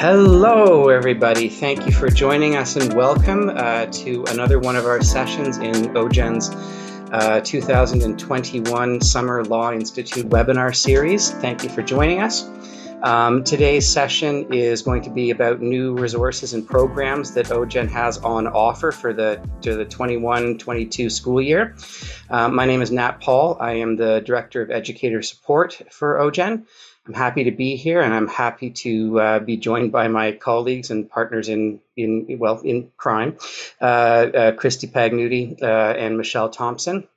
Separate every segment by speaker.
Speaker 1: Hello, everybody. Thank you for joining us and welcome uh, to another one of our sessions in OJEN's uh, 2021 Summer Law Institute webinar series. Thank you for joining us. Um, today's session is going to be about new resources and programs that OJEN has on offer for the the 21-22 school year. Uh, my name is Nat Paul. I am the Director of Educator Support for OJEN. I'm happy to be here, and I'm happy to uh, be joined by my colleagues and partners in in well in crime, uh, uh, Christy Pagnuti uh, and Michelle Thompson.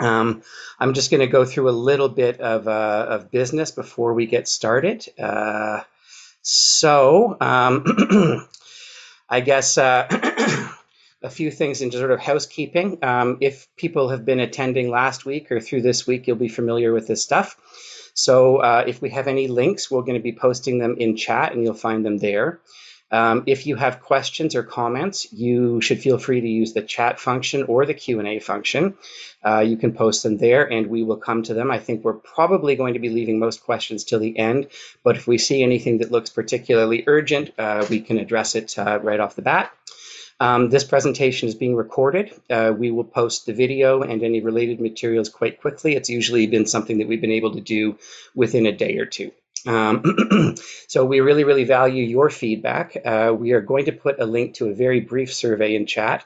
Speaker 1: Um, I'm just going to go through a little bit of uh, of business before we get started. Uh, so, um, I guess. a few things in sort of housekeeping. Um, if people have been attending last week or through this week, you'll be familiar with this stuff. So uh, if we have any links, we're going to be posting them in chat and you'll find them there. Um, if you have questions or comments, you should feel free to use the chat function or the Q&A function. Uh, you can post them there and we will come to them. I think we're probably going to be leaving most questions till the end, but if we see anything that looks particularly urgent, uh, we can address it uh, right off the bat. Um, this presentation is being recorded. Uh, we will post the video and any related materials quite quickly. It's usually been something that we've been able to do within a day or two. Um, so we really, really value your feedback. Uh, we are going to put a link to a very brief survey in chat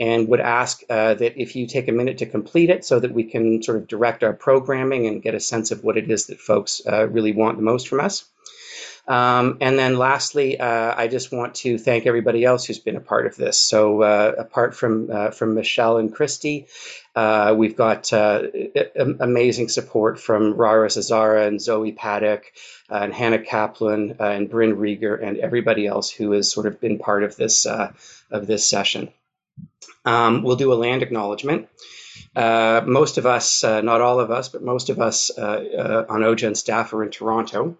Speaker 1: and would ask uh, that if you take a minute to complete it so that we can sort of direct our programming and get a sense of what it is that folks uh, really want the most from us. Um, and then lastly, uh, I just want to thank everybody else who's been a part of this. So uh, apart from uh, from Michelle and Christy, uh, we've got uh, amazing support from Rara Zazara and Zoe Paddock uh, and Hannah Kaplan and Bryn Rieger and everybody else who has sort of been part of this of this session. Um, we'll do a land acknowledgement. Most of us, not all of us, but most of us on OJEN staff are in Toronto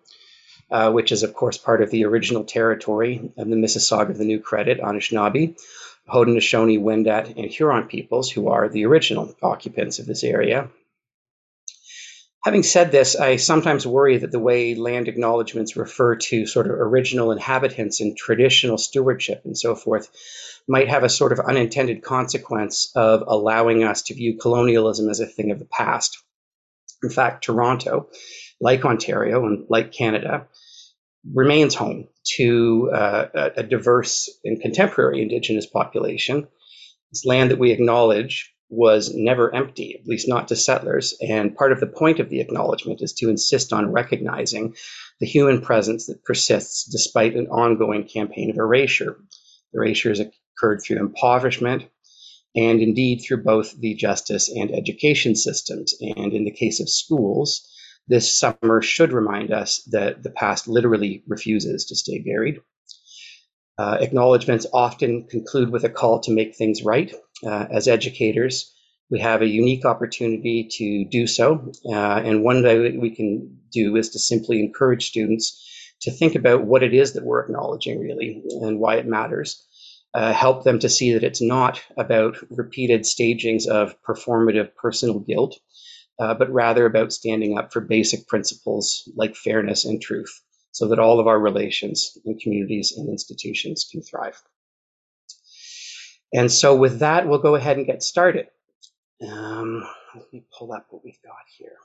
Speaker 1: uh, which is, of course, part of the original territory of the Mississauga of the New Credit, Anishinaabe, Haudenosaunee, Wendat, and Huron peoples, who are the original occupants of this area. Having said this, I sometimes worry that the way land acknowledgements refer to sort of original inhabitants and traditional stewardship and so forth might have a sort of unintended consequence of allowing us to view colonialism as a thing of the past. In fact, Toronto, like Ontario and like Canada, remains home to uh, a, diverse and contemporary Indigenous population. This land that we acknowledge was never empty, at least not to settlers. And part of the point of the acknowledgement is to insist on recognizing the human presence that persists despite an ongoing campaign of erasure. Erasure has occurred through impoverishment and indeed through both the justice and education systems. And in the case of schools, this summer should remind us that the past literally refuses to stay buried. Uh, acknowledgements often conclude with a call to make things right. Uh, as educators, we have a unique opportunity to do so. Uh, and one way we can do is to simply encourage students to think about what it is that we're acknowledging, really, and why it matters. Uh, help them to see that it's not about repeated stagings of performative personal guilt, uh, but rather about standing up for basic principles like fairness and truth so that all of our relations and communities and institutions can thrive. And so with that, we'll go ahead and get started. Um, let me pull up what we've got here.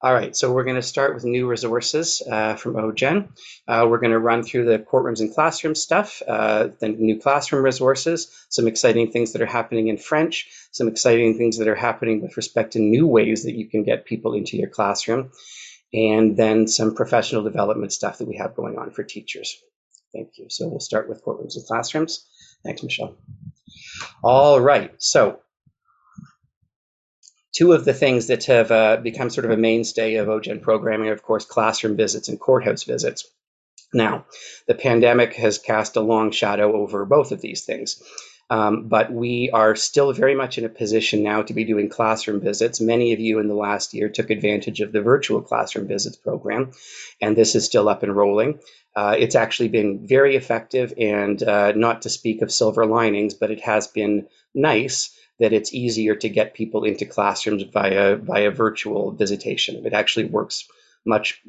Speaker 1: All right, so we're going to start with new resources uh, from OJEN. Uh, we're going to run through the courtrooms and classroom stuff, uh, the new classroom resources, some exciting things that are happening in French, some exciting things that are happening with respect to new ways that you can get people into your classroom, and then some professional development stuff that we have going on for teachers. Thank you. So we'll start with courtrooms and classrooms. Thanks, Michelle. All right, so two of the things that have uh, become sort of a mainstay of OJEN programming of course, classroom visits and courthouse visits. Now, the pandemic has cast a long shadow over both of these things. Um, but we are still very much in a position now to be doing classroom visits. Many of you in the last year took advantage of the virtual classroom visits program, and this is still up and rolling. Uh, it's actually been very effective, and uh, not to speak of silver linings, but it has been nice that it's easier to get people into classrooms via via virtual visitation. It actually works much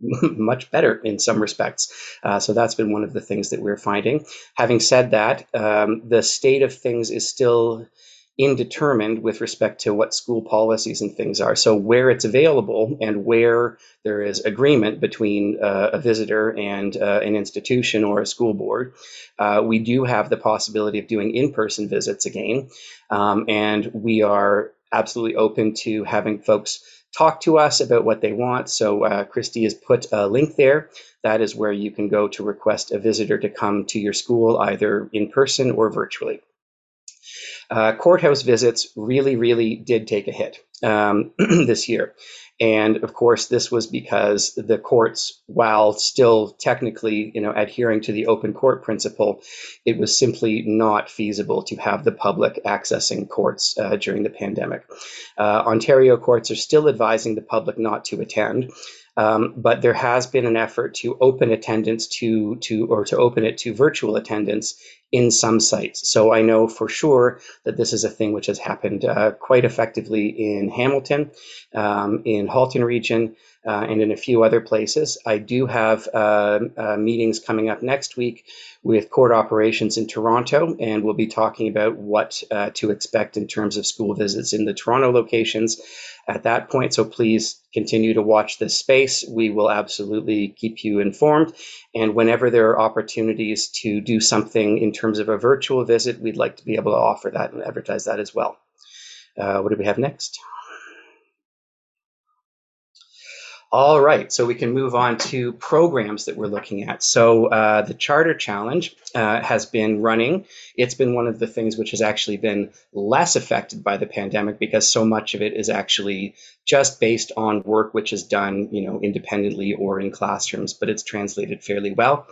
Speaker 1: much better in some respects. Uh, so that's been one of the things that we're finding. Having said that, um, the state of things is still indeterminate with respect to what school policies and things are. So where it's available and where there is agreement between uh, a visitor and uh, an institution or a school board, uh, we do have the possibility of doing in-person visits again. Um, and we are absolutely open to having folks talk to us about what they want. So uh, Christy has put a link there. That is where you can go to request a visitor to come to your school, either in person or virtually uh, courthouse visits really, really did take a hit um, this year. And of course, this was because the courts, while still technically, you know, adhering to the open court principle, it was simply not feasible to have the public accessing courts uh, during the pandemic. Uh, Ontario courts are still advising the public not to attend. Um, but there has been an effort to open attendance to to or to open it to virtual attendance in some sites. So I know for sure that this is a thing which has happened uh, quite effectively in Hamilton, um, in Halton region, uh, and in a few other places. I do have uh, uh, meetings coming up next week with court operations in Toronto, and we'll be talking about what uh, to expect in terms of school visits in the Toronto locations at that point. So please continue to watch this space. We will absolutely keep you informed. And whenever there are opportunities to do something in terms of a virtual visit, we'd like to be able to offer that and advertise that as well. Uh, what do we have next? All right, so we can move on to programs that we're looking at. So uh, the Charter Challenge uh, has been running. It's been one of the things which has actually been less affected by the pandemic because so much of it is actually just based on work which is done, you know, independently or in classrooms, but it's translated fairly well.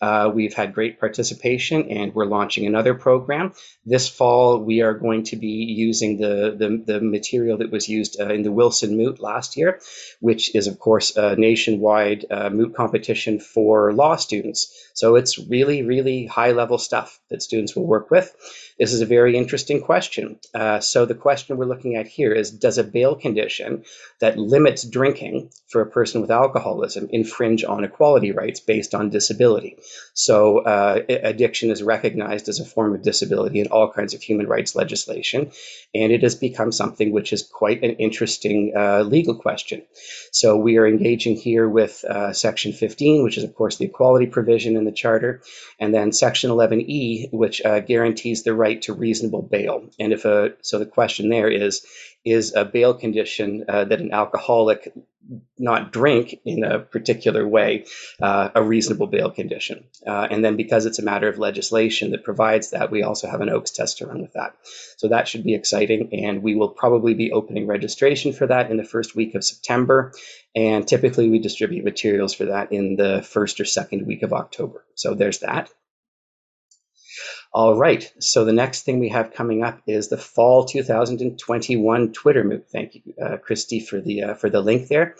Speaker 1: Uh, we've had great participation and we're launching another program. This fall, we are going to be using the, the, the material that was used uh, in the Wilson Moot last year, which is, of course, a nationwide uh, moot competition for law students. So it's really, really high level stuff that students will work with. This is a very interesting question. Uh, so the question we're looking at here is, does a bail condition that limits drinking for a person with alcoholism infringe on equality rights based on disability? So uh, addiction is recognized as a form of disability in all kinds of human rights legislation, and it has become something which is quite an interesting uh, legal question. So we are engaging here with uh, Section 15, which is of course the equality provision in the Charter, and then Section 11E, which uh, guarantees the right to reasonable bail. And if a so the question there is is a bail condition uh, that an alcoholic not drink in a particular way uh, a reasonable bail condition. Uh, and then because it's a matter of legislation that provides that, we also have an Oakes test to run with that. So that should be exciting. And we will probably be opening registration for that in the first week of September. And typically we distribute materials for that in the first or second week of October. So there's that. All right. So the next thing we have coming up is the fall 2021 Twitter Moot. Thank you, uh, Christy, for the uh, for the link there.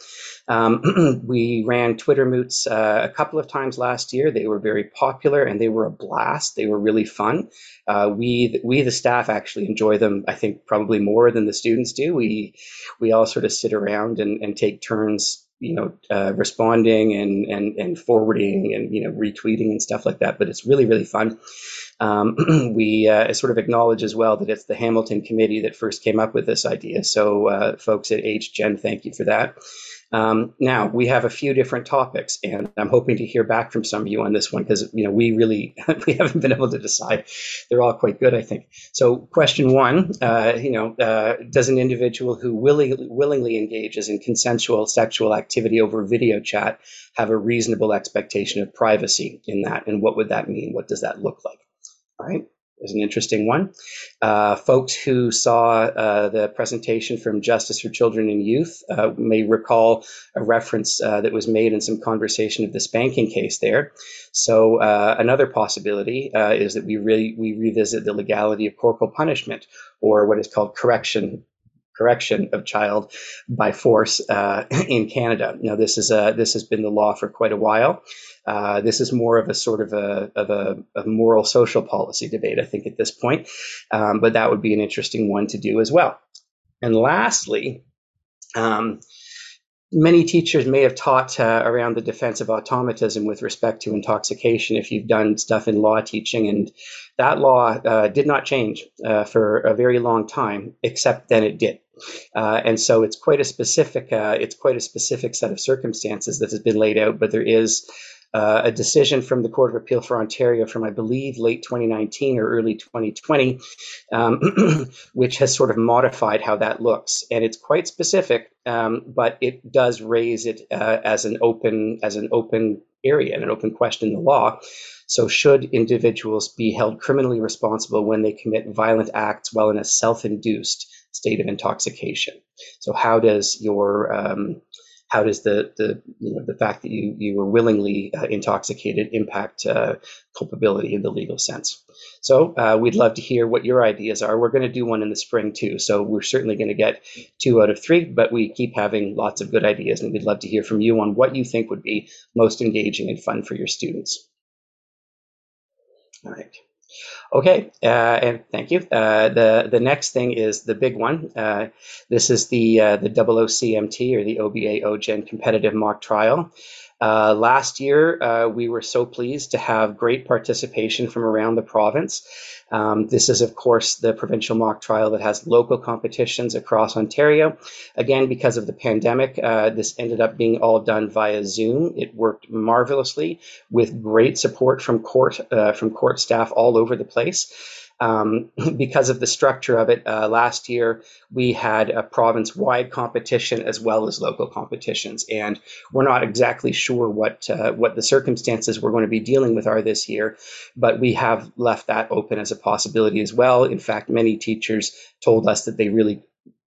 Speaker 1: Um, we ran Twitter Moots uh, a couple of times last year. They were very popular and they were a blast. They were really fun. Uh, we we the staff actually enjoy them. I think probably more than the students do. We we all sort of sit around and, and take turns you know, uh, responding and, and, and forwarding and, you know, retweeting and stuff like that. But it's really, really fun. Um, we uh, sort of acknowledge as well that it's the Hamilton Committee that first came up with this idea. So, uh, folks at HGen, thank you for that. Um, now we have a few different topics, and I'm hoping to hear back from some of you on this one because you know we really we haven't been able to decide. They're all quite good, I think. So, question one, uh, you know, uh, does an individual who willingly, willingly engages in consensual sexual activity over video chat have a reasonable expectation of privacy in that, and what would that mean? What does that look like? Right. There's an interesting one. Uh, folks who saw uh, the presentation from Justice for Children and Youth uh, may recall a reference uh, that was made in some conversation of the spanking case there. So uh, another possibility uh, is that we really we revisit the legality of corporal punishment or what is called correction correction of child by force in Canada. Now this is a, this has been the law for quite a while. Uh, this is more of a sort of a, of a, a, moral social policy debate, I think, at this point. Um, but that would be an interesting one to do as well. And lastly, um, many teachers may have taught uh, around the defense of automatism with respect to intoxication if you've done stuff in law teaching and that law uh, did not change uh, for a very long time except then it did uh, and so it's quite a specific uh, it's quite a specific set of circumstances that has been laid out but there is uh, a decision from the Court of Appeal for Ontario from, I believe, late 2019 or early 2020, um, which has sort of modified how that looks. And it's quite specific, um, but it does raise it uh, as an open as an open area and an open question in the law. So, should individuals be held criminally responsible when they commit violent acts while in a self-induced state of intoxication? So, how does your um, how does the the you know the fact that you you were willingly uh, intoxicated impact uh, culpability in the legal sense? So uh, we'd love to hear what your ideas are. We're going to do one in the spring too, so we're certainly going to get two out of three, but we keep having lots of good ideas, and we'd love to hear from you on what you think would be most engaging and fun for your students. All right. Okay, uh, and thank you. Uh, the the next thing is the big one. Uh, this is the uh, the OOCMT or the OBA OJEN competitive mock trial. Uh, last year, uh, we were so pleased to have great participation from around the province. Um, this is, of course, the provincial mock trial that has local competitions across Ontario. Again, because of the pandemic, uh, this ended up being all done via Zoom. It worked marvelously with great support from court uh, from court staff all over the place. Um, because of the structure of it, uh, last year we had a province wide competition as well as local competitions. And we're not exactly sure what, uh, what the circumstances we're going to be dealing with are this year, but we have left that open as a possibility as well. In fact, many teachers told us that they really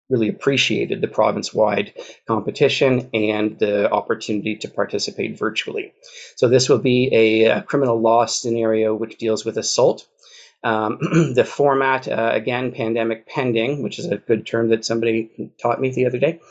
Speaker 1: really appreciated the province wide competition and the opportunity to participate virtually. So, this will be a, a, criminal law scenario which deals with assault. Um, the format, uh, again, pandemic pending, which is a good term that somebody taught me the other day.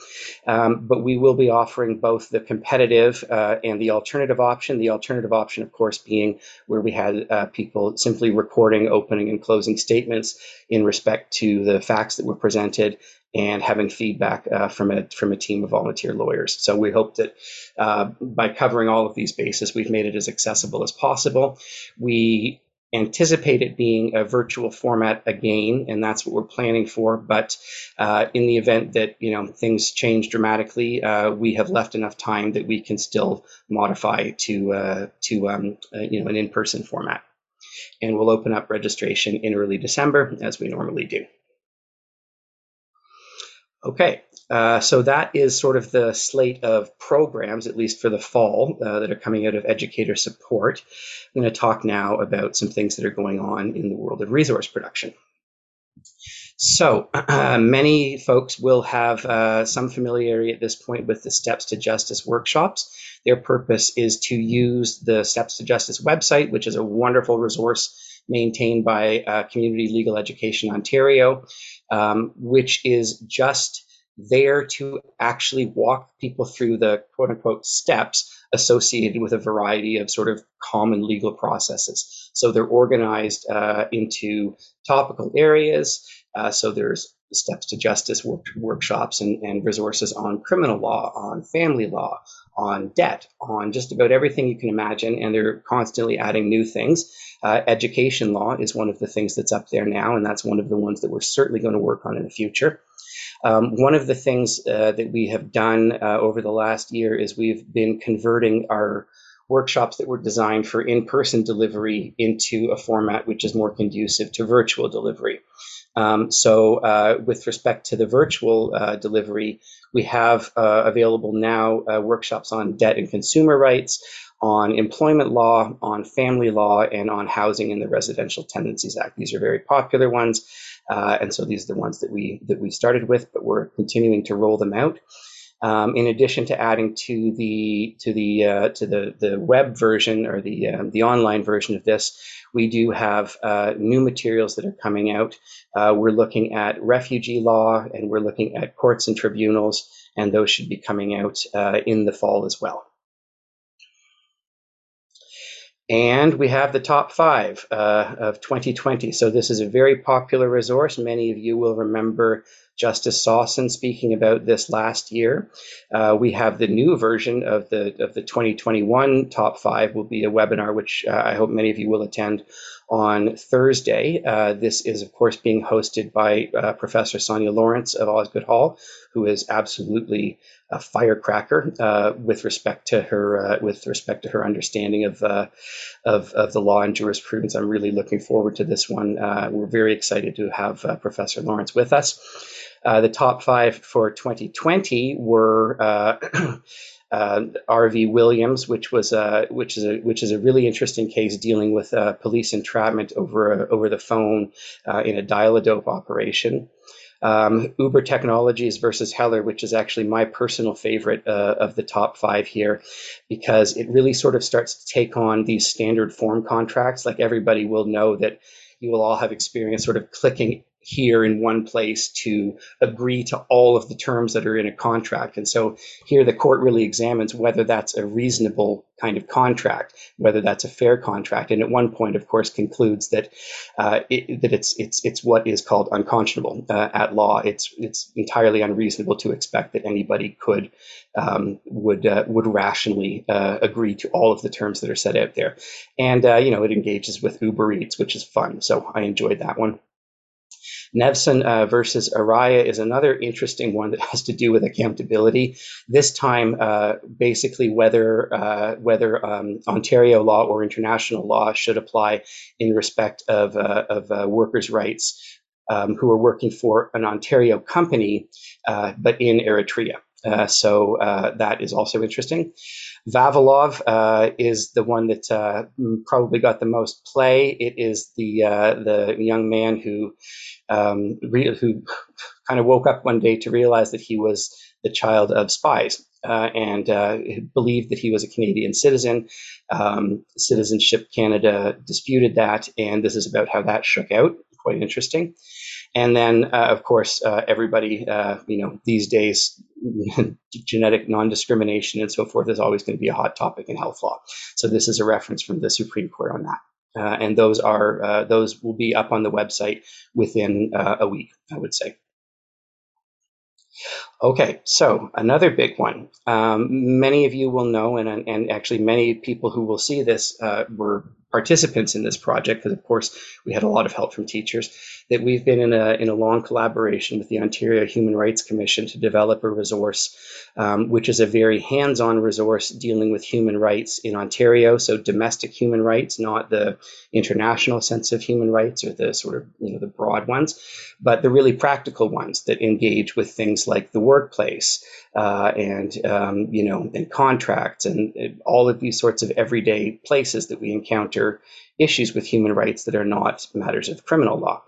Speaker 1: Um, but we will be offering both the competitive uh, and the alternative option. The alternative option, of course, being where we had uh, people simply recording opening and closing statements in respect to the facts that were presented and having feedback uh, from a from a team of volunteer lawyers. So we hope that uh, by covering all of these bases, we've made it as accessible as possible. We anticipate it being a virtual format again, and that's what we're planning for. But uh, in the event that you know things change dramatically, uh, we have left enough time that we can still modify to uh, to um, uh, you know an in-person format. And we'll open up registration in early December as we normally do. Okay, uh, so that is sort of the slate of programs, at least for the fall, uh, that are coming out of educator support. I'm going to talk now about some things that are going on in the world of resource production. So uh, many folks will have uh, some familiarity at this point with the Steps to Justice workshops. Their purpose is to use the Steps to Justice website, which is a wonderful resource maintained by uh, Community Legal Education Ontario, um, which is just there to actually walk people through the quote unquote steps associated with a variety of sort of common legal processes. So they're organized uh, into topical areas. Uh, so there's steps to justice work, workshops and, and resources on criminal law, on family law, on debt, on just about everything you can imagine. And they're constantly adding new things. Uh, education law is one of the things that's up there now, and that's one of the ones that we're certainly going to work on in the future. Um, one of the things uh, that we have done uh, over the last year is we've been converting our workshops that were designed for in person delivery into a format which is more conducive to virtual delivery. Um, so, uh, with respect to the virtual uh, delivery, we have uh, available now uh, workshops on debt and consumer rights, on employment law, on family law, and on housing in the Residential Tenancies Act. These are very popular ones. Uh, and so these are the ones that we that we started with, but we're continuing to roll them out. Um, in addition to adding to the to the uh, to the the web version or the um, the online version of this, we do have uh, new materials that are coming out. Uh, we're looking at refugee law and we're looking at courts and tribunals, and those should be coming out uh, in the fall as well. And we have the top five uh, of 2020. So this is a very popular resource. Many of you will remember Justice Sossin speaking about this last year. Uh, we have the new version of the of the 2021 top five will be a webinar, which uh, I hope many of you will attend on Thursday. Uh, this is, of course, being hosted by uh, Professor Sonia Lawrence of Osgoode Hall, who is absolutely a firecracker uh, with respect to her uh, with respect to her understanding of, uh, of, of the law and jurisprudence. I'm really looking forward to this one. Uh, we're very excited to have Professor Lawrence with us. the top five for 2020 were. uh, R.V. Williams, which was a which is a which is a really interesting case dealing with uh, police entrapment over a, over the phone uh, in a dial-a-dope operation. Um, Uber Technologies versus Heller, which is actually my personal favorite uh, of the top five here, because it really sort of starts to take on these standard form contracts. Like everybody will know that you will all have experience sort of clicking here in one place to agree to all of the terms that are in a contract. And so here the court really examines whether that's a reasonable kind of contract, whether that's a fair contract. And at one point, of course, concludes that uh, it, that it's it's it's what is called unconscionable uh, at law. It's it's entirely unreasonable to expect that anybody could um, would uh, would rationally uh, agree to all of the terms that are set out there. And uh, you know, it engages with Uber Eats, which is fun. So I enjoyed that one. Nevsun uh, versus Araya is another interesting one that has to do with accountability. This time, uh, basically, whether uh, whether um, Ontario law or international law should apply in respect of uh, of uh, workers' rights um, who are working for an Ontario company, uh, but in Eritrea. so that is also interesting. Vavilov uh, is the one that uh, probably got the most play. It is the uh, the young man who um, re- who kind of woke up one day to realize that he was the child of spies uh, and uh, believed that he was a Canadian citizen. Um, Citizenship Canada disputed that, and this is about how that shook out. Quite interesting. And then, uh, of course, uh, everybody, uh, you know, these days, genetic non-discrimination and so forth is always going to be a hot topic in health law. So this is a reference from the Supreme Court on that. Uh, and those are uh, those will be up on the website within uh, a week, I would say. Okay, so another big one. Um, many of you will know, and, and actually many people who will see this were participants in this project, because of course we had a lot of help from teachers, that we've been in a, in a long collaboration with the Ontario Human Rights Commission to develop a resource, um, which is a very hands-on resource dealing with human rights in Ontario, so domestic human rights, not the international sense of human rights or the sort of, you know, the broad ones, but the really practical ones that engage with things like the workplace uh, and, um, you know, and contracts and all of these sorts of everyday places that we encounter issues with human rights that are not matters of criminal law.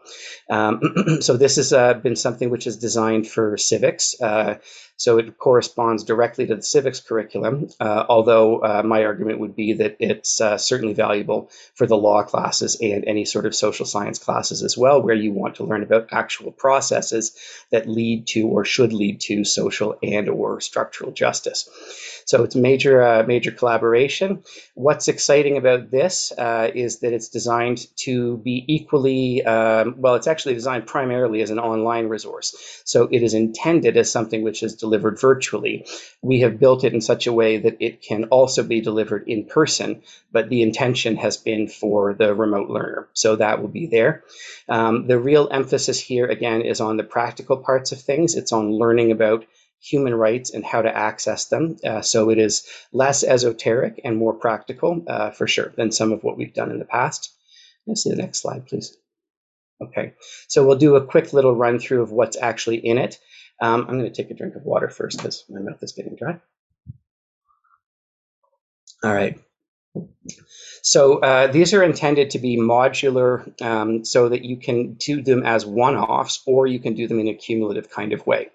Speaker 1: Um, so this has uh, been something which is designed for civics. Uh, so it corresponds directly to the civics curriculum, uh, although uh, my argument would be that it's uh, certainly valuable for the law classes and any sort of social science classes as well, where you want to learn about actual processes that lead to or should lead to social and or structural justice. So it's major, uh, major collaboration. What's exciting about this uh, that it's designed to be equally, um, well, it's actually designed primarily as an online resource. So it is intended as something which is delivered virtually. We have built it in such a way that it can also be delivered in person, but the intention has been for the remote learner. So that will be there. Um, the real emphasis here, again, is on the practical parts of things. It's on learning about human rights and how to access them. Uh, so it is less esoteric and more practical uh, for sure than some of what we've done in the past. Let's see the next slide, please. Okay, so we'll do a quick little run through of what's actually in it. Um, I'm going to take a drink of water first because my mouth is getting dry. All right. So uh, these are intended to be modular um, so that you can do them as one-offs or you can do them in a cumulative kind of way.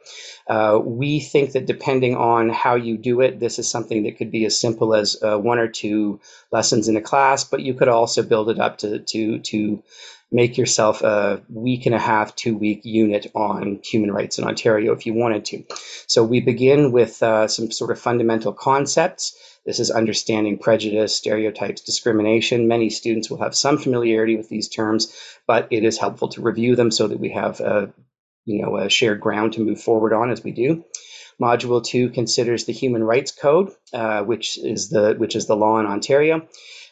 Speaker 1: Uh, we think that depending on how you do it, this is something that could be as simple as uh, one or two lessons in a class, but you could also build it up to, to, to make yourself a week and a half, two week unit on human rights in Ontario if you wanted to. So we begin with uh, some sort of fundamental concepts. This is understanding prejudice, stereotypes, discrimination. Many students will have some familiarity with these terms, but it is helpful to review them so that we have a you know a shared ground to move forward on as we do. Module two considers the Human Rights Code, uh, which is the which is the law in Ontario.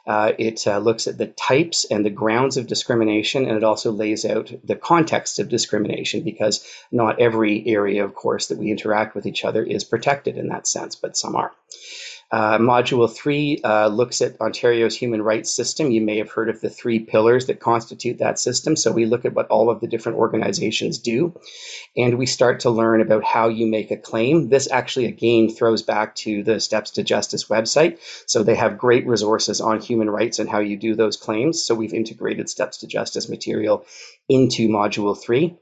Speaker 1: Uh, it uh, looks at the types and the grounds of discrimination, and it also lays out the context of discrimination because not every area, of course, that we interact with each other is protected in that sense, but some are. Uh, module three uh, looks at Ontario's human rights system. You may have heard of the three pillars that constitute that system. So we look at what all of the different organizations do, and we start to learn about how you make a claim. This actually, again, throws back to the Steps to Justice website. So they have great resources on human rights and how you do those claims. So we've integrated Steps to Justice material into module three.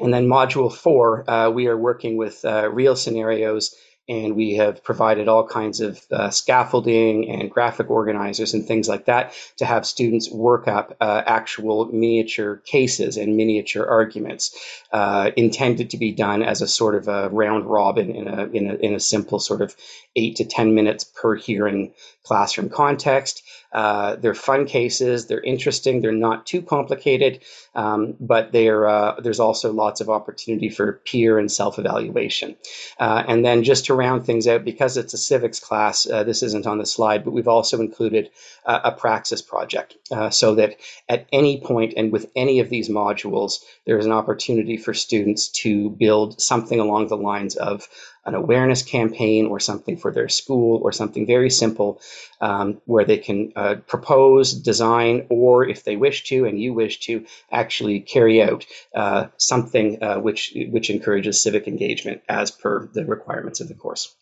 Speaker 1: And then module four, uh, we are working with uh, real scenarios and we have provided all kinds of uh, scaffolding and graphic organizers and things like that to have students work up uh, actual miniature cases and miniature arguments uh, intended to be done as a sort of a round robin in a, in a, in a simple sort of eight to 10 minutes per hearing classroom context. Uh, they're fun cases, they're interesting, they're not too complicated, um, but uh, there's also lots of opportunity for peer and self evaluation. Uh, and then just to round things out, because it's a civics class, uh, this isn't on the slide, but we've also included a praxis project uh, so that at any point and with any of these modules, there is an opportunity for students to build something along the lines of an awareness campaign or something for their school or something very simple um, where they can uh, propose, design, or if they wish to and you wish to, actually carry out uh, something uh, which, which encourages civic engagement as per the requirements of the course.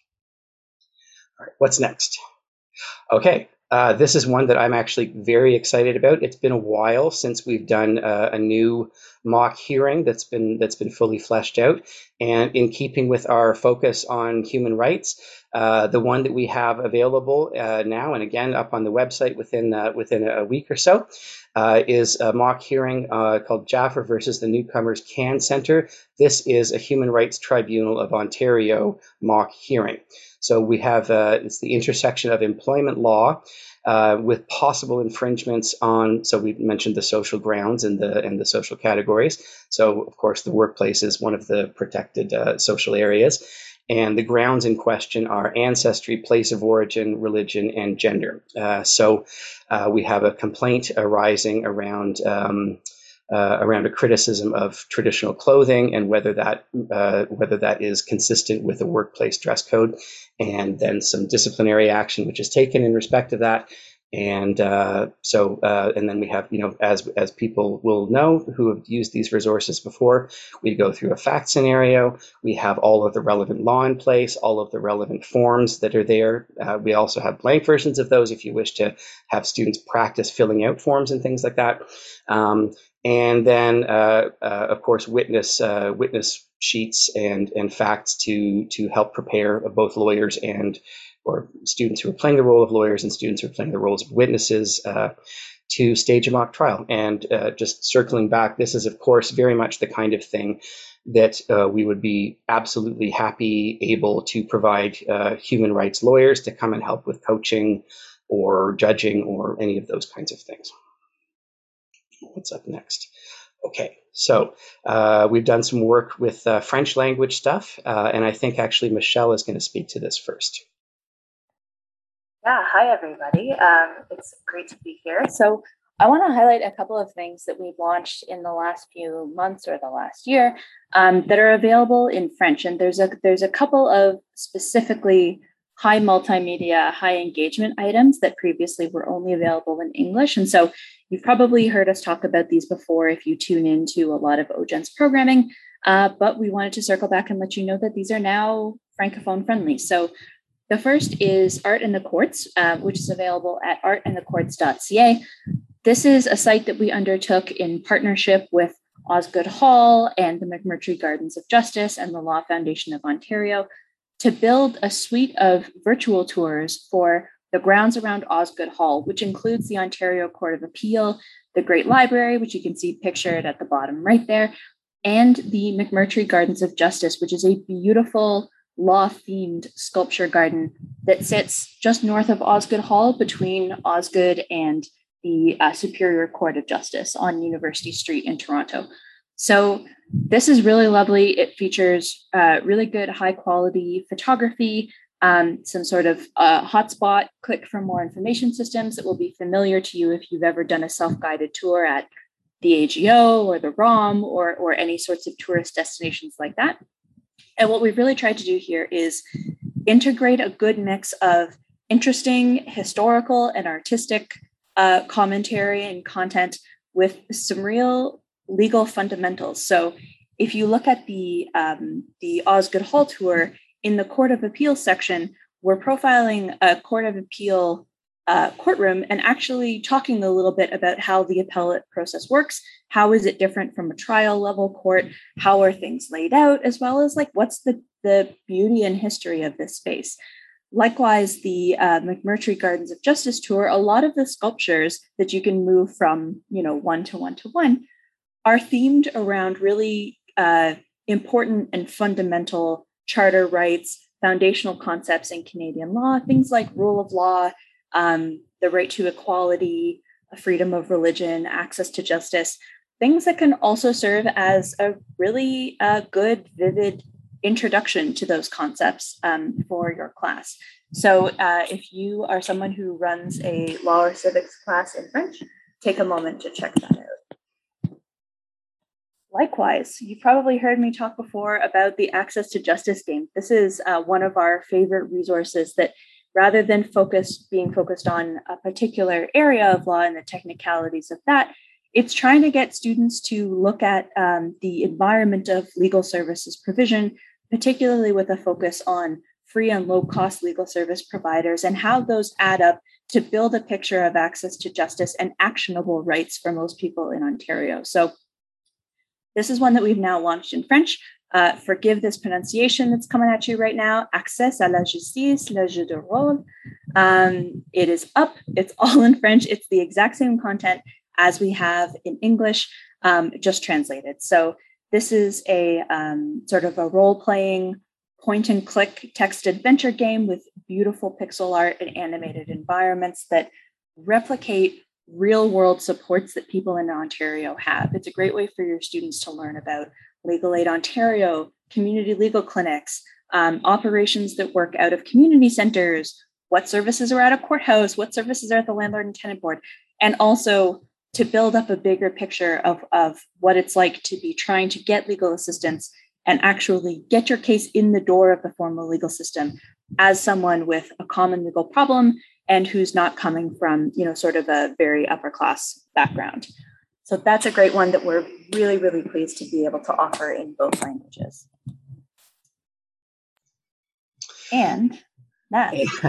Speaker 1: All right, what's next? Okay, uh, this is one that I'm actually very excited about. It's been a while since we've done uh, a new mock hearing that's been that's been fully fleshed out, and in keeping with our focus on human rights, uh, the one that we have available uh, now and again up on the website within uh, within a week or so is a mock hearing called Jaffer versus the Newcomers Can Center. This is a Human Rights Tribunal of Ontario mock hearing. So we have uh, it's the intersection of employment law uh, with possible infringements on. So we mentioned the social grounds and the and the social categories. So of course the workplace is one of the protected uh, social areas. And the grounds in question are ancestry, place of origin, religion, and gender. Uh, so uh, we have a complaint arising around um, uh, around a criticism of traditional clothing and whether that uh, whether that is consistent with the workplace dress code, and then some disciplinary action which is taken in respect of that. And uh, so, uh, and then we have, you know, as as people will know who have used these resources before, we go through a fact scenario. We have all of the relevant law in place, all of the relevant forms that are there. Uh, we also have blank versions of those if you wish to have students practice filling out forms and things like that. Um, and then uh, uh, of course witness uh, witness sheets and and facts to to help prepare both lawyers and or students who are playing the role of lawyers and students who are playing the roles of witnesses uh, to stage a mock trial. And uh, just circling back, this is of course very much the kind of thing that uh, we would be absolutely happy able to provide human rights lawyers to come and help with coaching or judging or any of those kinds of things. What's up next? Okay, so uh, we've done some work with uh, French language stuff, uh, and I think actually Michelle is going to speak to this first.
Speaker 2: Yeah, hi everybody. Um, it's great to be here. So I want to highlight a couple of things that we've launched in the last few months or the last year um, that are available in French, and there's a there's a couple of specifically high multimedia, high engagement items that previously were only available in English. And so you've probably heard us talk about these before if you tune into a lot of OJEN's programming. Uh, but we wanted to circle back and let you know that these are now Francophone friendly. So the first is Art in the Courts, uh, which is available at artinthecourts.ca. This is a site that we undertook in partnership with Osgoode Hall and the McMurtry Gardens of Justice and the Law Foundation of Ontario to build a suite of virtual tours for the grounds around Osgoode Hall, which includes the Ontario Court of Appeal, the Great Library, which you can see pictured at the bottom right there, and the McMurtry Gardens of Justice, which is a beautiful law themed sculpture garden that sits just north of Osgoode Hall between Osgoode and the uh, Superior Court of Justice on University Street in Toronto. So this is really lovely. It features uh, really good high quality photography, um, some sort of uh, hotspot click for more information systems that will be familiar to you if you've ever done a self-guided tour at the AGO or the ROM or, or any sorts of tourist destinations like that. And what we've really tried to do here is integrate a good mix of interesting historical and artistic uh, commentary and content with some real legal fundamentals. So if you look at the um, the Osgoode Hall tour in the Court of Appeal section, we're profiling a Court of Appeal uh, courtroom and actually talking a little bit about how the appellate process works. How is it different from a trial level court? How are things laid out, as well as like what's the the beauty and history of this space. Likewise, the uh, McMurtry Gardens of Justice tour, a lot of the sculptures that you can move from, you know, one to one to one are themed around really uh, important and fundamental charter rights, foundational concepts in Canadian law, things like rule of law, um, the right to equality, freedom of religion, access to justice, things that can also serve as a really uh, good, vivid introduction to those concepts um, for your class. So uh, if you are someone who runs a law or civics class in French, take a moment to check that out. Likewise, you've probably heard me talk before about the Access to Justice game. This is uh, one of our favorite resources that rather than focus being focused on a particular area of law and the technicalities of that, it's trying to get students to look at um, the environment of legal services provision particularly with a focus on free and low cost legal service providers and how those add up to build a picture of access to justice and actionable rights for most people in Ontario. So, this is one that we've now launched in French. Uh, forgive this pronunciation that's coming at you right now. Access à la justice, le jeu de rôle. Um, it is up. It's all in French. It's the exact same content as we have in English, um, just translated. So this is a um, sort of a role playing point and click text adventure game with beautiful pixel art and animated environments that replicate real world supports that people in Ontario have. It's a great way for your students to learn about Legal Aid Ontario, community legal clinics, um, operations that work out of community centers, what services are at a courthouse, what services are at the landlord and tenant board, and also to build up a bigger picture of, of what it's like to be trying to get legal assistance and actually get your case in the door of the formal legal system as someone with a common legal problem and who's not coming from you know sort of a very upper class background so that's a great one that we're really really pleased to be able to offer in both languages and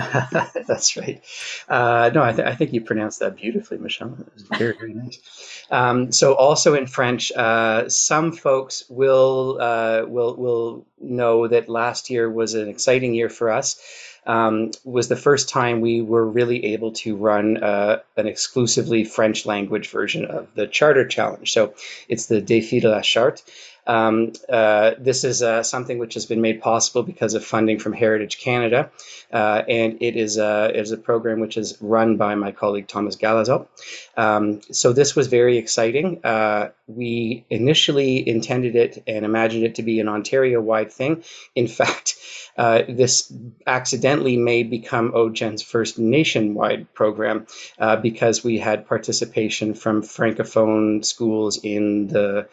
Speaker 1: That's right. Uh, no, I, th- I, think you pronounced that beautifully, Michelle. It was very, very nice. Um, so, also in French, uh, some folks will uh, will will know that last year was an exciting year for us. Um, was the first time we were really able to run uh, an exclusively French language version of the Charter Challenge. So, it's the Défi de la Charte. Um, uh, this is uh, something which has been made possible because of funding from Heritage Canada, uh, and it is a, it is a program which is run by my colleague Thomas Galazo. Um, so this was very exciting. Uh, we initially intended it and imagined it to be an Ontario-wide thing. In fact, uh, this accidentally may become OJEN's first nationwide program uh, because we had participation from francophone schools in the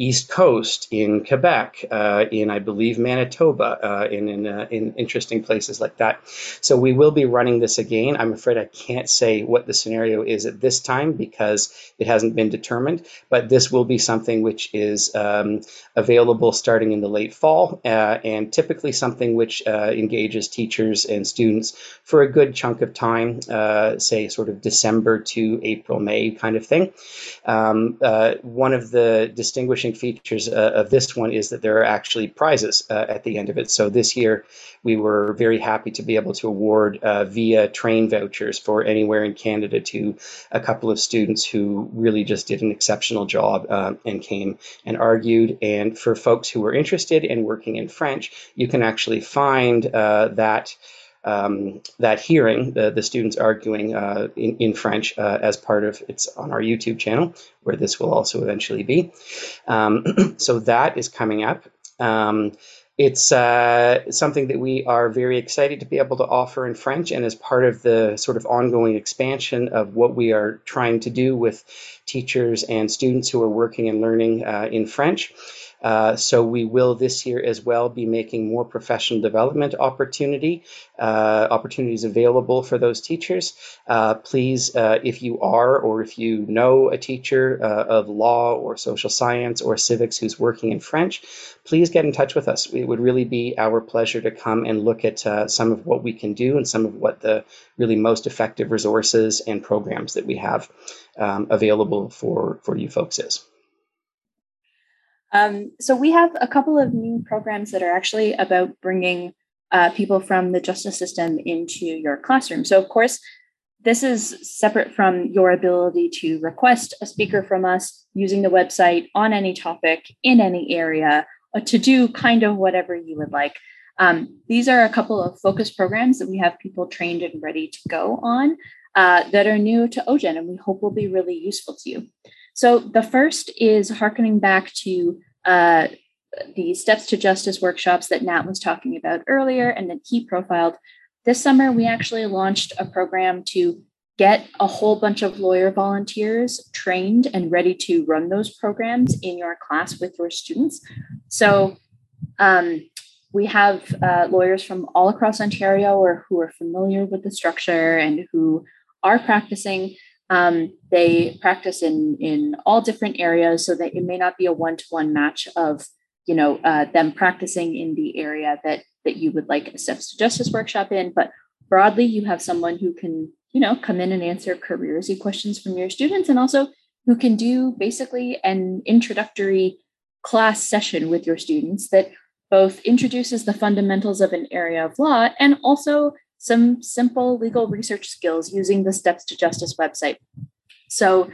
Speaker 1: East Coast, in Quebec, uh, in I believe Manitoba, uh, in in, uh, in, interesting places like that. So we will be running this again. I'm afraid I can't say what the scenario is at this time because it hasn't been determined. But this will be something which is um, available starting in the late fall, uh, and typically something which uh, engages teachers and students for a good chunk of time, uh, say sort of December to April, May kind of thing. Um, one of the distinguishing distinguishing features uh, of this one is that there are actually prizes uh, at the end of it. So this year, we were very happy to be able to award uh, via train vouchers for anywhere in Canada to a couple of students who really just did an exceptional job uh, and came and argued. And for folks who were interested in working in French, you can actually find uh, that. Um, that hearing, the, the students arguing uh, in, in French uh, as part of it's on our YouTube channel, where this will also eventually be. Um, so that is coming up. Um, it's uh, something that we are very excited to be able to offer in French and as part of the sort of ongoing expansion of what we are trying to do with teachers and students who are working and learning uh, in French. Uh, so we will this year as well be making more professional development opportunity uh, opportunities available for those teachers. Uh, please, uh, if you are or if you know a teacher uh, of law or social science or civics who's working in French, please get in touch with us. It would really be our pleasure to come and look at some of what we can do and some of what the really most effective resources and programs that we have um, available for, for you folks is.
Speaker 2: Um, so we have a couple of new programs that are actually about bringing uh, people from the justice system into your classroom. So of course, this is separate from your ability to request a speaker from us using the website on any topic in any area uh, to do kind of whatever you would like. Um, these are a couple of focus programs that we have people trained and ready to go on uh, that are new to OJEN and we hope will be really useful to you. So the first is harkening back to uh, the Steps to Justice workshops that Nat was talking about earlier and that he profiled. This summer, we actually launched a program to get a whole bunch of lawyer volunteers trained and ready to run those programs in your class with your students. So um, we have uh, lawyers from all across Ontario or who are familiar with the structure and who are practicing. Um, they practice in in all different areas, so that it may not be a one to one match of you know uh, them practicing in the area that that you would like a steps to justice workshop in, but broadly you have someone who can you know come in and answer careersy questions from your students, and also who can do basically an introductory class session with your students that both introduces the fundamentals of an area of law and also some simple legal research skills using the Steps to Justice website. So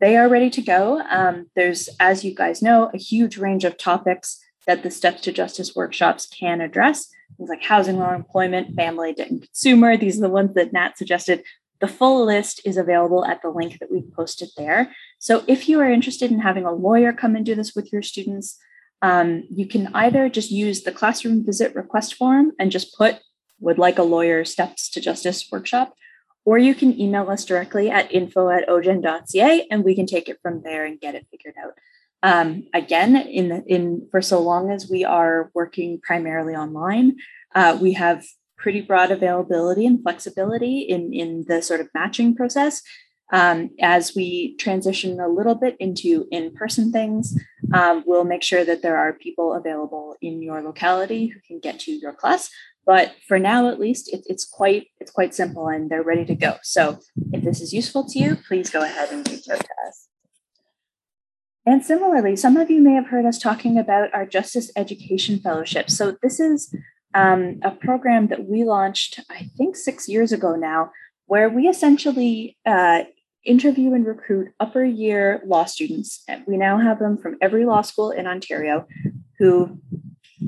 Speaker 2: they are ready to go. Um, there's, as you guys know, a huge range of topics that the Steps to Justice workshops can address. Things like housing law, employment, family, debt, and consumer. These are the ones that Nat suggested. The full list is available at the link that we've posted there. So if you are interested in having a lawyer come and do this with your students, um, you can either just use the classroom visit request form and just put would like a lawyer steps to justice workshop, or you can email us directly at info at ojen.ca and we can take it from there and get it figured out. Um, again, in the, in for so long as we are working primarily online, uh, we have pretty broad availability and flexibility in in the sort of matching process. Um, as we transition a little bit into in-person things, um, we'll make sure that there are people available in your locality who can get to your class. But for now, at least, it, it's quite it's quite simple, and they're ready to go. So if this is useful to you, please go ahead and reach out to us. And similarly, some of you may have heard us talking about our Justice Education Fellowship. So this is um, a program that we launched, I think, six years ago now, where we essentially uh, interview and recruit upper year law students. We now have them from every law school in Ontario who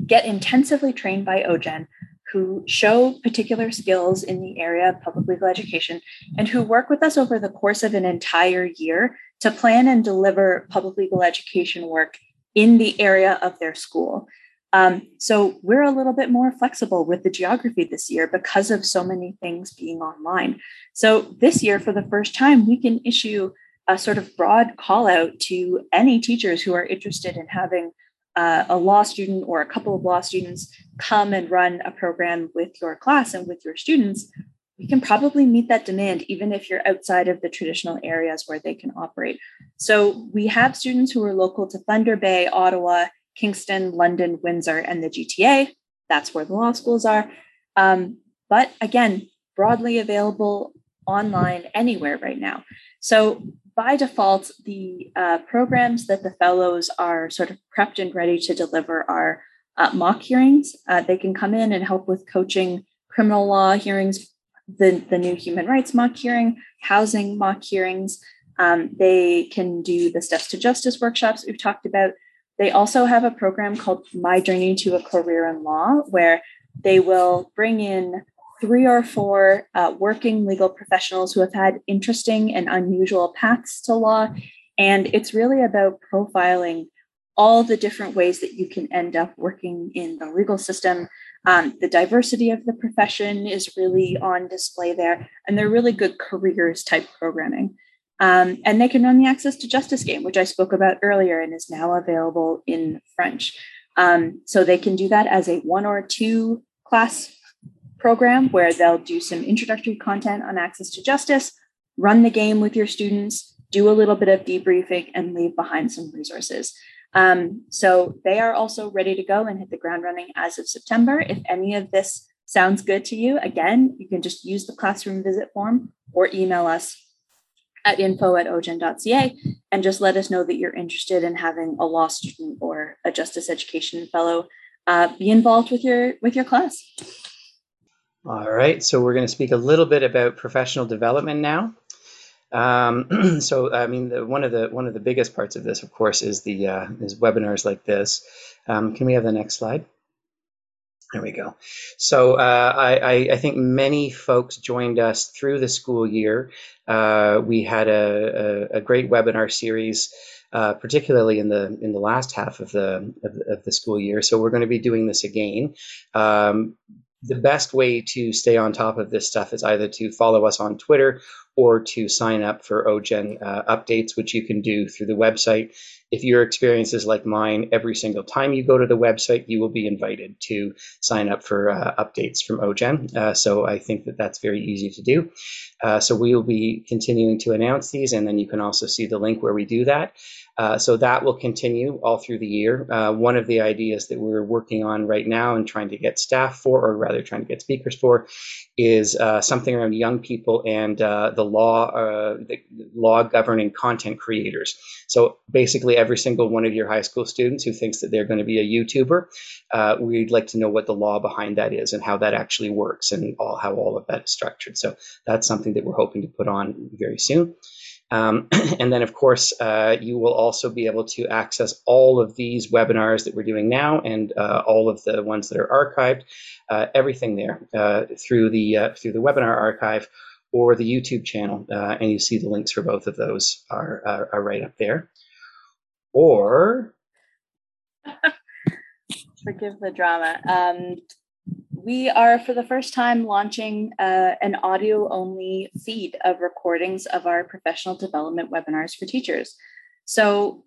Speaker 2: get intensively trained by OJEN who show particular skills in the area of public legal education and who work with us over the course of an entire year to plan and deliver public legal education work in the area of their school. Um, so we're a little bit more flexible with the geography this year because of so many things being online. So this year, for the first time, we can issue a sort of broad call out to any teachers who are interested in having uh, a law student or a couple of law students come and run a program with your class and with your students, we can probably meet that demand even if you're outside of the traditional areas where they can operate. So we have students who are local to Thunder Bay, Ottawa, Kingston, London, Windsor, and the GTA. That's where the law schools are. Um, but again, broadly available online anywhere right now. So by default, the uh, programs that the fellows are sort of prepped and ready to deliver are uh, mock hearings. Uh, they can come in and help with coaching criminal law hearings, the, the new human rights mock hearing, housing mock hearings. Um, they can do the steps to justice workshops we've talked about. They also have a program called My Journey to a Career in Law, where they will bring in three or four uh, working legal professionals who have had interesting and unusual paths to law. And it's really about profiling all the different ways that you can end up working in the legal system. Um, the diversity of the profession is really on display there, and they're really good careers type programming. Um, and they can run the Access to Justice game, which I spoke about earlier and is now available in French. Um, so they can do that as a one or two class program where they'll do some introductory content on access to justice, run the game with your students, do a little bit of debriefing, and leave behind some resources. Um, so they are also ready to go and hit the ground running as of September. If any of this sounds good to you, again, you can just use the classroom visit form or email us at info at ojen.ca and just let us know that you're interested in having a law student or a justice education fellow uh, be involved with your with your class.
Speaker 1: All right, so we're going to speak a little bit about professional development now. Um, so, I mean, the, one of the one of the biggest parts of this, of course, is the uh, is webinars like this. Um, can we have the next slide? There we go. So uh, I, I, think many folks joined us through the school year. Uh, we had a, a, a, great webinar series, uh, particularly in the in the last half of the of, of, the school year. So we're going to be doing this again. Um, the best way to stay on top of this stuff is either to follow us on Twitter or to sign up for OJEN uh, updates, which you can do through the website. If your experience is like mine, every single time you go to the website, you will be invited to sign up for uh, updates from OJEN. Uh, so I think that that's very easy to do. Uh, so we will be continuing to announce these, and then you can also see the link where we do that. Uh, so that will continue all through the year. Uh, one of the ideas that we're working on right now and trying to get staff for, or rather trying to get speakers for, is uh, something around young people and the law, the law governing content creators. So basically, every single one of your high school students who thinks that they're going to be a YouTuber, uh, we'd like to know what the law behind that is and how that actually works and all, how all of that is structured. So that's something that we're hoping to put on very soon. Um, and then, of course, uh, you will also be able to access all of these webinars that we're doing now and uh, all of the ones that are archived, uh, everything there uh, through the uh, through the webinar archive or the YouTube channel. Uh, and you see the links for both of those are, are, are right up there. Or
Speaker 2: forgive the drama. Um, we are for the first time launching uh, an audio only feed of recordings of our professional development webinars for teachers. So,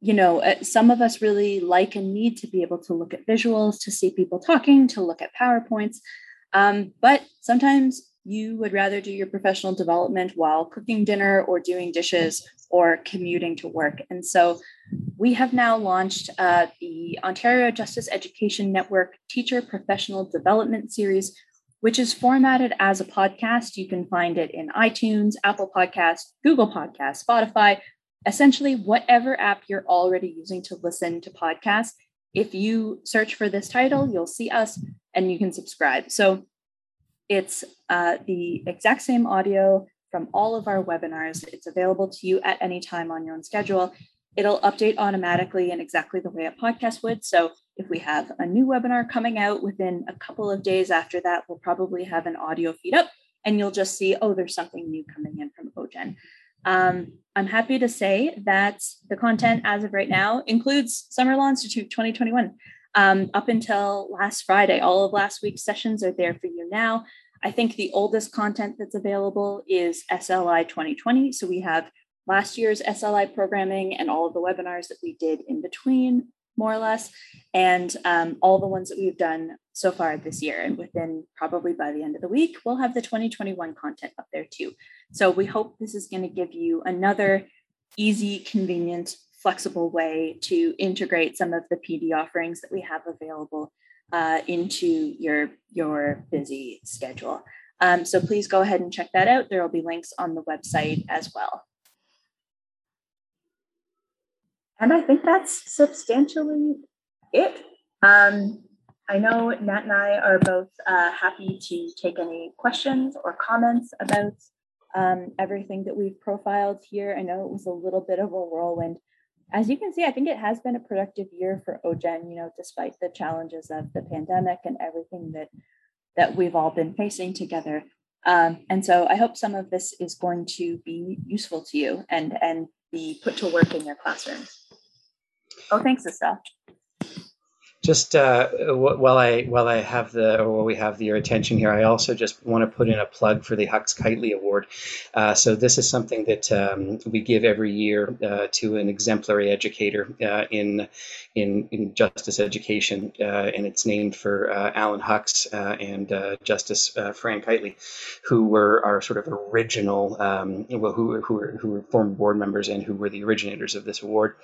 Speaker 2: you know, uh, some of us really like and need to be able to look at visuals, to see people talking, to look at PowerPoints. Um, but sometimes you would rather do your professional development while cooking dinner or doing dishes or commuting to work. And so we have now launched uh, the Ontario Justice Education Network Teacher Professional Development Series, which is formatted as a podcast. You can find it in iTunes, Apple Podcasts, Google Podcasts, Spotify, essentially whatever app you're already using to listen to podcasts. If you search for this title, you'll see us and you can subscribe. So it's uh, the exact same audio from all of our webinars. It's available to you at any time on your own schedule. It'll update automatically in exactly the way a podcast would. So if we have a new webinar coming out within a couple of days after that, we'll probably have an audio feed up and you'll just see, oh, there's something new coming in from OJEN. Um, I'm happy to say that the content as of right now includes Summer Law Institute 2021. Um, up until last Friday, all of last week's sessions are there for you now. I think the oldest content that's available is SLI 2020. So we have last year's SLI programming and all of the webinars that we did in between, more or less, and um, all the ones that we've done so far this year. And within probably by the end of the week, we'll have the 2021 content up there too. So we hope this is going to give you another easy, convenient, flexible way to integrate some of the PD offerings that we have available uh, into your, your busy schedule. Um, so please go ahead and check that out. There will be links on the website as well. And I think that's substantially it. Um, I know Nat and I are both uh, happy to take any questions or comments about um, everything that we've profiled here. I know it was a little bit of a whirlwind as you can see, I think it has been a productive year for OJEN, you know, despite the challenges of the pandemic and everything that that we've all been facing together. Um, and so I hope some of this is going to be useful to you and, and be put to work in your classrooms. Oh, thanks, Estelle
Speaker 1: just uh, while I while I have the or while we have your attention here, I also just want to put in a plug for the Hucks Keightley Award. Uh, so this is something that um, we give every year uh, to an exemplary educator uh, in in in justice education, uh, and it's named for uh, Alan Hucks and Justice Fran Keightley, who were our sort of original, um, well, who who were, who were former board members and who were the originators of this award,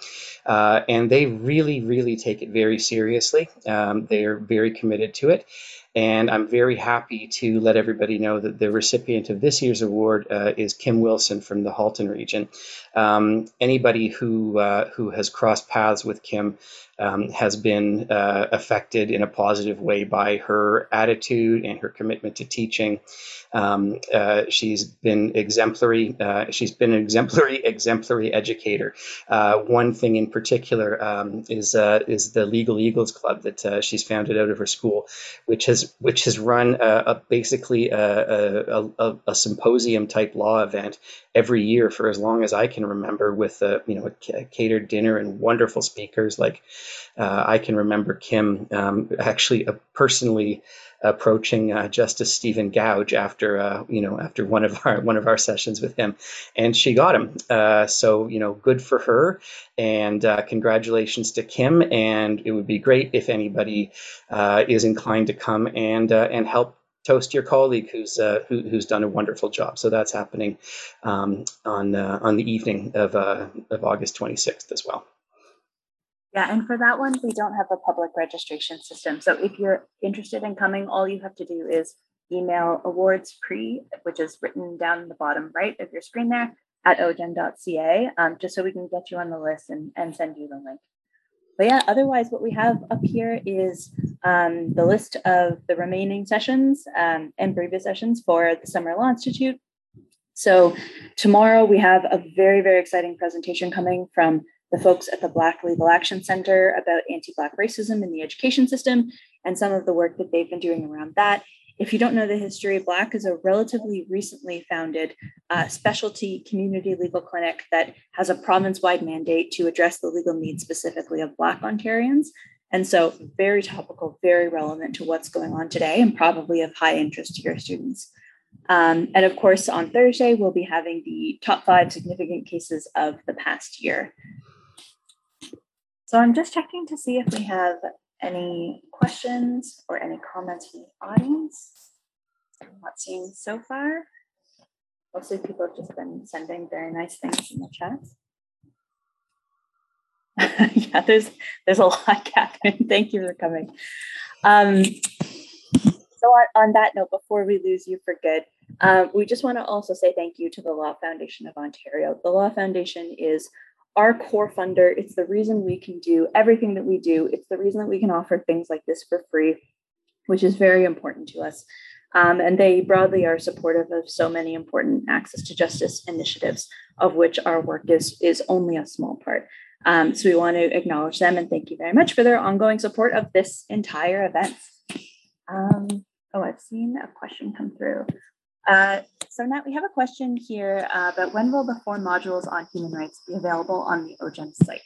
Speaker 1: and they really really take it very seriously um, they are very committed to it. And I'm very happy to let everybody know that the recipient of this year's award uh, is Kim Wilson from the Halton region. Um, anybody who uh, who has crossed paths with Kim um, has been uh, affected in a positive way by her attitude and her commitment to teaching. Um, uh, she's been exemplary. Uh, she's been an exemplary, exemplary educator. Uh, one thing in particular um, is uh, is the Legal Eagles Club that uh, she's founded out of her school, which has which has run a, a basically a, a, a, symposium type law event every year for as long as I can remember, with a, you know a catered dinner and wonderful speakers. Like uh, I can remember Kim um, actually uh, personally approaching uh, Justice Stephen Goudge after uh, you know after one of our one of our sessions with him, and she got him. Uh, so you know, good for her, and uh, congratulations to Kim. And it would be great if anybody uh, is inclined to come and uh, and help toast your colleague who's uh, who, who's done a wonderful job. So that's happening um, on uh, on the evening of uh, of August 26th as well.
Speaker 2: Yeah, and for that one, we don't have a public registration system. So if you're interested in coming, all you have to do is email awards pre, which is written down the bottom right of your screen there, at ojen.ca, um, just so we can get you on the list and, and send you the link. But yeah, otherwise, what we have up here is um, the list of the remaining sessions um, and previous sessions for the Summer Law Institute. So tomorrow we have a very, very exciting presentation coming from the folks at the Black Legal Action Center about anti Black racism in the education system and some of the work that they've been doing around that. If you don't know the history, BLAC is a relatively recently founded uh, specialty community legal clinic that has a province wide mandate to address the legal needs specifically of Black Ontarians. And so, very topical, very relevant to what's going on today, and probably of high interest to your students. Um, and of course, on Thursday, we'll be having the top five significant cases of the past year. So I'm just checking to see if we have any questions or any comments from the audience. I'm not seeing so far. Mostly people have just been sending very nice things in the chat. yeah, there's there's a lot, Catherine. Thank you for coming. Um, so on, on that note, before we lose you for good, um, we just want to also say thank you to the Law Foundation of Ontario. The Law Foundation is our core funder. It's the reason we can do everything that we do. It's the reason that we can offer things like this for free, which is very important to us. Um, and they broadly are supportive of so many important access to justice initiatives, of which our work is, is only a small part. Um, so we want to acknowledge them and thank you very much for their ongoing support of this entire event. Um, oh, I've seen a question come through. Uh, so now we have a question here uh, about when will the four modules on human rights be available on the OJEN site?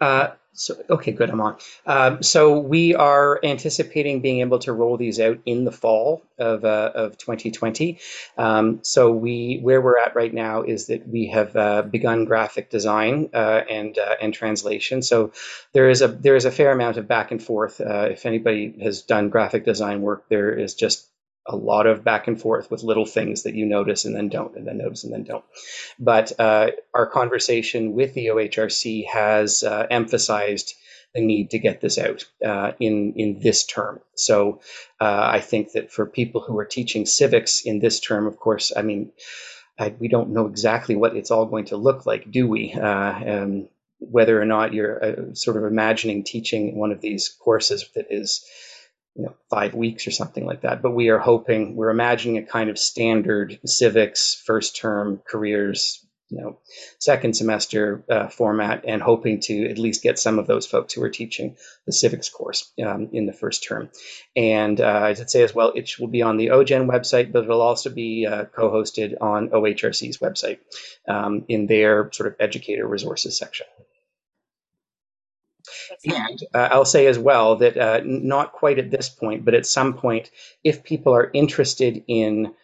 Speaker 1: Uh, so okay, good. I'm on. Um, so we are anticipating being able to roll these out in the fall of uh, of 2020. Um, so we where we're at right now is that we have uh, begun graphic design uh, and uh, and translation. So there is a there is a fair amount of back and forth. If anybody has done graphic design work, there is just a lot of back and forth with little things that you notice and then don't, and then notice and then don't. But uh, our conversation with the OHRC has uh, emphasized the need to get this out uh, in in this term. So uh, I think that for people who are teaching civics in this term, of course, I mean, I, we don't know exactly what it's all going to look like, do we? Uh, whether or not you're uh, sort of imagining teaching one of these courses that is you know, five weeks or something like that. But we are hoping, we're imagining a kind of standard civics first term careers you know, second semester uh, format and hoping to at least get some of those folks who are teaching the civics course um, in the first term. And uh, I should say as well, it will be on the OJEN website, but it'll also be uh, co-hosted on OHRC's website um, in their sort of educator resources section. And uh, I'll say as well that uh, not quite at this point, but at some point, if people are interested in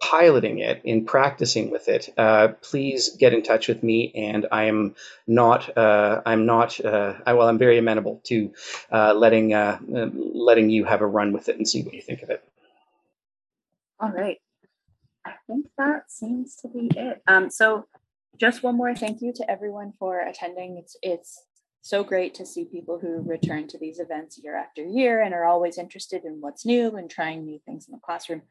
Speaker 1: piloting it, in practicing with it, uh, please get in touch with me. And I am not, uh, I'm not, uh, I, well, I'm very amenable to uh, letting letting you have a run with it and see what you think of it.
Speaker 2: All right. I think that seems to be it. Um, so just one more thank you to everyone for attending. It's it's so great to see people who return to these events year after year and are always interested in what's new and trying new things in the classroom.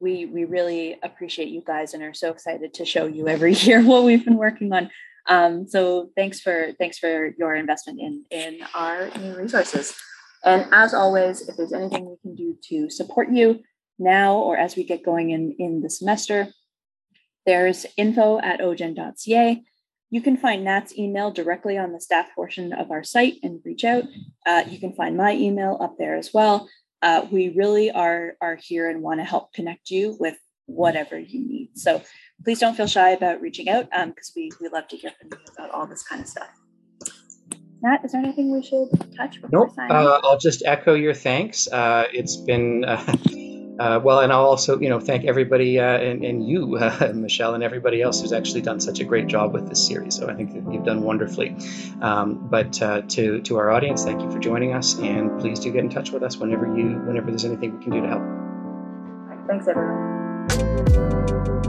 Speaker 2: We, we really appreciate you guys and are so excited to show you every year what we've been working on. Um, so thanks for thanks for your investment in in our new resources. And as always, if there's anything we can do to support you now or as we get going in in the semester, there's info at ojen.ca you can find Nat's email directly on the staff portion of our site and reach out. Uh, you can find my email up there as well. Uh, we really are, are here and want to help connect you with whatever you need. So please don't feel shy about reaching out because um, we, we love to hear from you about all this kind of stuff. Nat, is there anything we should touch before
Speaker 1: nope. Uh, I'll just echo your thanks. Uh, it's been uh, Uh, well, and I'll also, you know, thank everybody uh, and, and, you, uh, Michelle, and everybody else who's actually done such a great job with this series. So I think you've done wonderfully. Um, but uh, to to our audience, thank you for joining us, and please do get in touch with us whenever you whenever there's anything we can do to help.
Speaker 2: Thanks, everyone.